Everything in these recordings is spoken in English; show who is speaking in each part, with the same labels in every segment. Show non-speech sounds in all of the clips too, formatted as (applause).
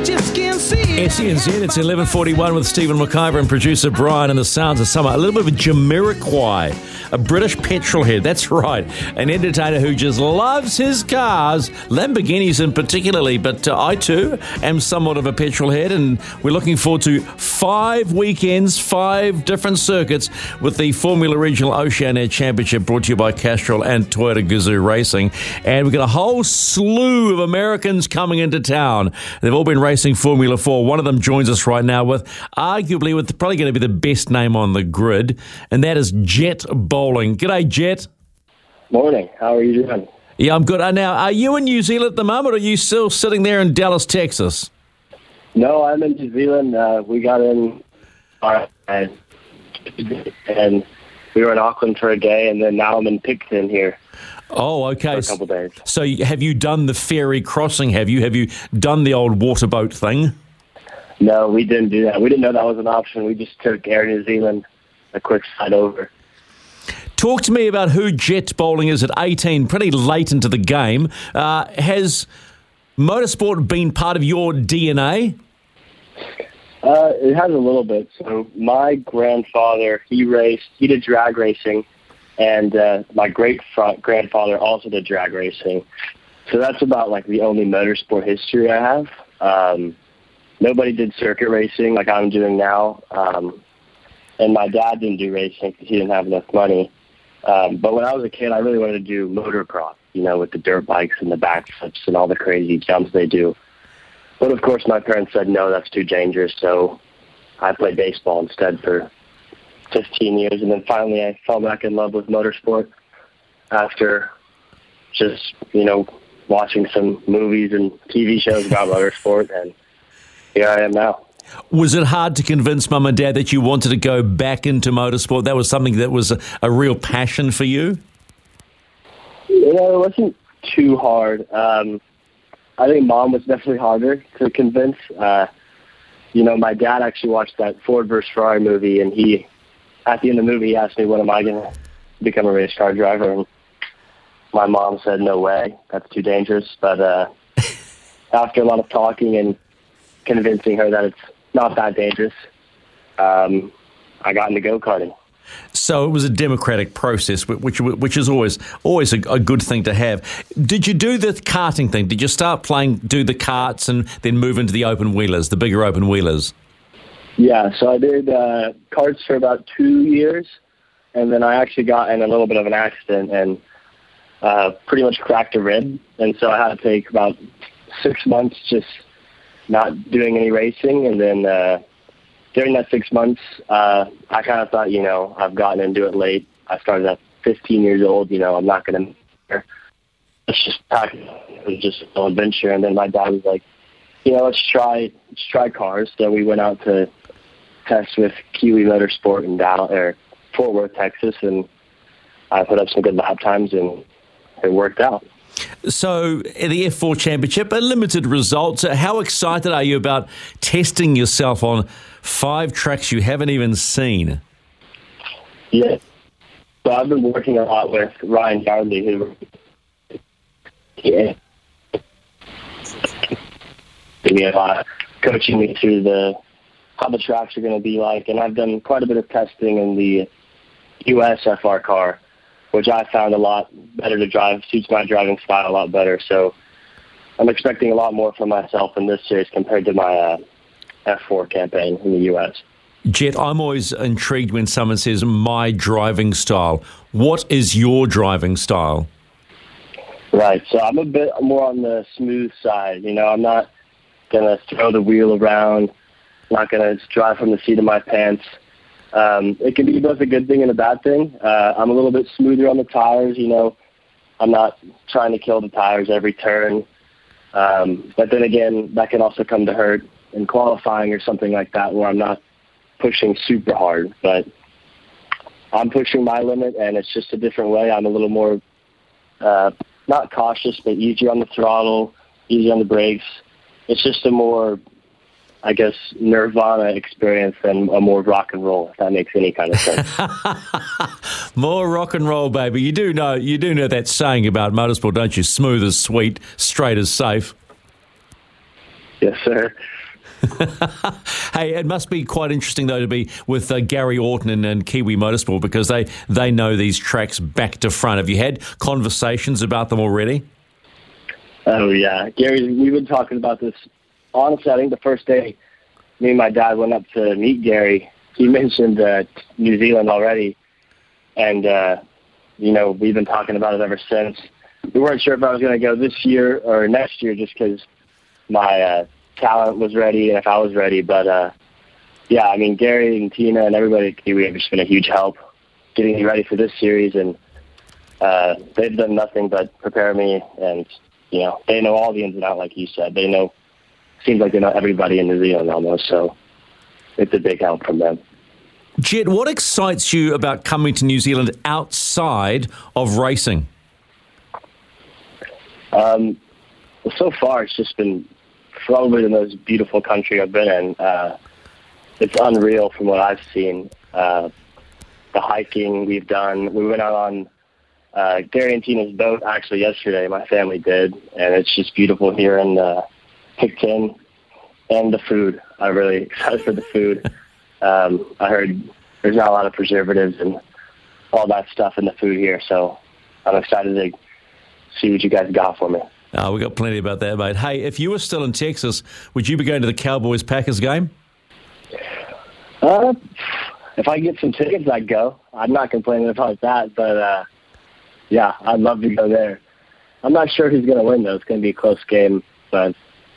Speaker 1: SENZ, it's 11.41 with Stephen McIvor and producer Brian and the sounds of summer. A little bit of a Jamiroquai, a British petrol head. That's right. An entertainer who just loves his cars, Lamborghinis in particularly. But uh, I too am somewhat of a petrol head and we're looking forward to five weekends, five different circuits with the Formula Regional Oceania Championship brought to you by Castrol and Toyota Gazoo Racing. And we've got a whole slew of Americans coming into town. They've all been racing Formula 4. One of them joins us right now with arguably with probably going to be the best name on the grid, and that is Jett Bowling. G'day, Jett.
Speaker 2: Morning. How are you doing?
Speaker 1: Yeah, I'm good. Uh, now, are you in New Zealand at the moment, or are you still sitting there in Dallas, Texas?
Speaker 2: No, I'm in New Zealand. Uh, we got in uh, and and we were in Auckland for a day, and then now I'm in Picton here.
Speaker 1: Oh, okay.
Speaker 2: A couple days.
Speaker 1: So, have you done the ferry crossing? Have you? Have you done the old water boat thing?
Speaker 2: No, we didn't do that. We didn't know that was an option. We just took Air New Zealand a quick side over.
Speaker 1: Talk to me about who Jett Bowling is at 18, pretty late into the game. Uh, has motorsport been part of your DNA?
Speaker 2: Uh, it has a little bit. So my grandfather, he raced, he did drag racing, and uh, my great grandfather also did drag racing. So that's about like the only motorsport history I have. Um, nobody did circuit racing like I'm doing now. Um, and my dad didn't do racing because he didn't have enough money. Um, but when I was a kid, I really wanted to do motocross, you know, with the dirt bikes and the backflips and all the crazy jumps they do. But of course, my parents said no, that's too dangerous. So I played baseball instead for 15 years, and then finally I fell back in love with motorsport after just you know watching some movies and TV shows about (laughs) motorsport, and here I am now.
Speaker 1: Was it hard to convince mum and dad that you wanted to go back into motorsport? That was something that was a, a real passion for you?
Speaker 2: You know, it wasn't too hard. Um, I think mom was definitely harder to convince. Uh, you know, my dad actually watched that Ford versus Ferrari movie, and he, at the end of the movie, he asked me, "When am I going to become a race car driver?" And my mom said, "No way, that's too dangerous." But uh, (laughs) after a lot of talking and convincing her that it's not that dangerous. Um, I got into go karting.
Speaker 1: So it was a democratic process, which which is always always a, a, good thing to have. Did you do the karting thing? Did you start playing, do the karts, and then move into the open wheelers, the bigger open wheelers?
Speaker 2: Yeah, so I did uh, karts for about two years, and then I actually got in a little bit of an accident and uh, pretty much cracked a rib, and so I had to take about six months just not doing any racing, and then uh, during that six months, uh, I kind of thought, you know, I've gotten into it late. I started at 15 years old. You know, I'm not going to. Let's just pack. It was just an adventure, and then my dad was like, you know, let's try let's try cars. So we went out to test with Kiwi Motorsport in Dallas or Fort Worth, Texas, and I put up some good lap times, and it worked out.
Speaker 1: So, the F4 Championship, a limited result. How excited are you about testing yourself on five tracks you haven't even seen?
Speaker 2: Yeah. So, I've been working a lot with Ryan Yardley, who. Yeah. me a lot, coaching me through the how the tracks are going to be like, and I've done quite a bit of testing in the US FR car which I found a lot better to drive, suits my driving style a lot better. So I'm expecting a lot more from myself in this series compared to my uh, F4 campaign in the U.S.
Speaker 1: Jett, I'm always intrigued when someone says my driving style. What is your driving style?
Speaker 2: Right. So I'm a bit more on the smooth side. You know, I'm not going to throw the wheel around, not to drive from the seat of my pants um, it can be both a good thing and a bad thing. Uh, I'm a little bit smoother on the tires. You know, I'm not trying to kill the tires every turn. Um, but then again, that can also come to hurt in qualifying or something like that, where I'm not pushing super hard. But I'm pushing my limit, and it's just a different way. I'm a little more uh, not cautious, but easy on the throttle, easy on the brakes. It's just a more I guess, Nirvana experience than a more rock and roll, if that makes any kind of
Speaker 1: sense. (laughs) more rock and roll, baby. You do know you do know that saying about motorsport, don't you? Smooth as sweet, straight as safe.
Speaker 2: Yes, sir. (laughs)
Speaker 1: hey, it must be quite interesting though to be with uh, Gary Orton and, and, Kiwi Motorsport because they they know these tracks back to front. Have you had conversations about them already?
Speaker 2: Oh yeah, Gary. We've been talking about this honestly, I think the first day me and my dad went up to meet Gary, he (laughs) mentioned uh, New Zealand already, and uh, you know we've been talking about it ever since. We weren't sure if I was going to go this year or next year, just because my uh, talent was ready and if I was ready. But uh, yeah, I mean Gary and Tina and everybody at Kiwi have just been a huge help getting me ready for this series, and uh, they've done nothing but prepare me. And you know they know all the ins and outs, like you said. They know seems like they know everybody in New Zealand almost. So it's a big help from them.
Speaker 1: Jett, what excites you about coming to New Zealand outside of racing?
Speaker 2: Um, well, so far, it's just been probably the most beautiful country I've been in. Uh, it's unreal from what I've seen. Uh, the hiking we've done, we went out on uh, Gary and Tina's boat actually yesterday. My family did, and it's just beautiful here in the Picton, and the food. I'm really (laughs) excited for the food. Um, I heard there's not a lot of preservatives and all that stuff in the food here, so I'm excited to see what you guys got for me.
Speaker 1: Oh, we got plenty about that, mate. Hey, if you were still in Texas, would you be going to the Cowboys Packers game?
Speaker 2: Uh, if I get some tickets, I'd go. I'm not complaining about that, but uh, yeah, I'd love to go there. I'm not sure who's going to win though. It's going to be a close game, but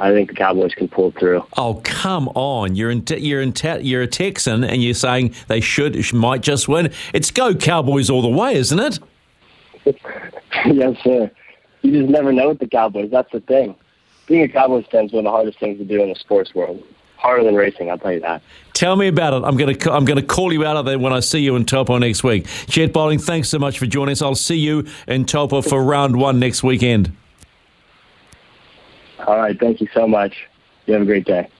Speaker 2: I think the Cowboys can pull through.
Speaker 1: Oh come on! You're in you're in you're a Texan, and you're saying they should might just win. It's go Cowboys all the way, isn't it? (laughs)
Speaker 2: yes, sir. You just never know with the Cowboys. That's the thing. Being a Cowboys fan is one of the hardest things to do in the sports world. Harder than racing, I'll tell you that.
Speaker 1: Tell me about it. I'm going to I'm going to call you out of there when I see you in Taupo next week. Jett Bowling, thanks so much for joining us. I'll see you in Taupo for round one next weekend.
Speaker 2: All right. Thank you so much. You have a great day.